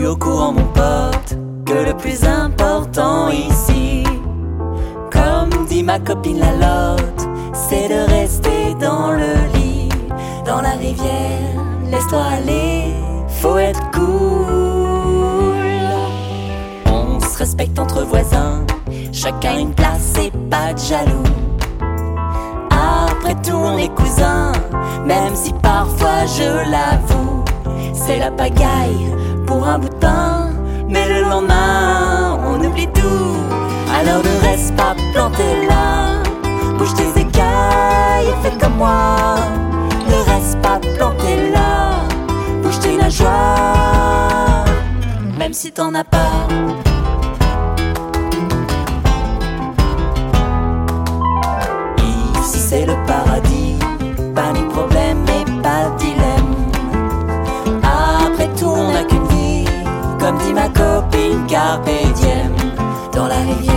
au courant, mon pote, que le plus important ici, comme dit ma copine la lotte, c'est de rester dans le lit, dans la rivière. Laisse-toi aller, faut être cool. On se respecte entre voisins, chacun une place et pas de jaloux. Après tout, on est cousins, même si parfois je l'avoue, c'est la pagaille pour un bout de pain. Mais le lendemain, on oublie tout. Alors ne reste pas planté là. Bouge tes écailles et fais comme moi. Ne reste pas planté là. Bouge tes nageoires, même si t'en as pas. Carpe. Dans la rivière,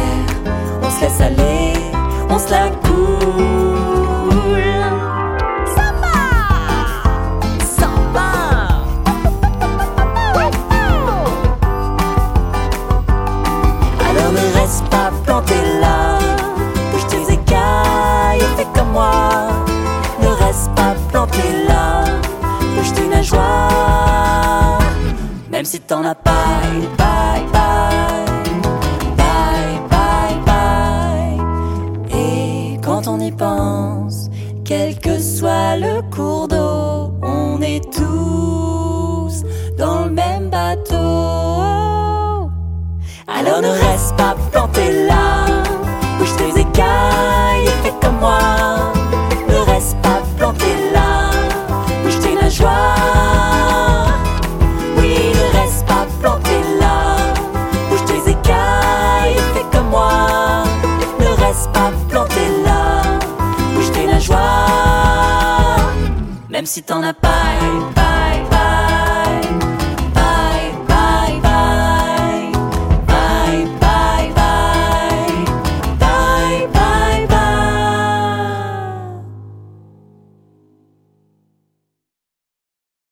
on se laisse aller, on se la coule. Pas, bye bye, bye bye bye. Et quand on y pense, quel que soit le cours d'eau, on est tous dans le même bateau. Alors ne reste pas planté là, Même si t'en as pas, pas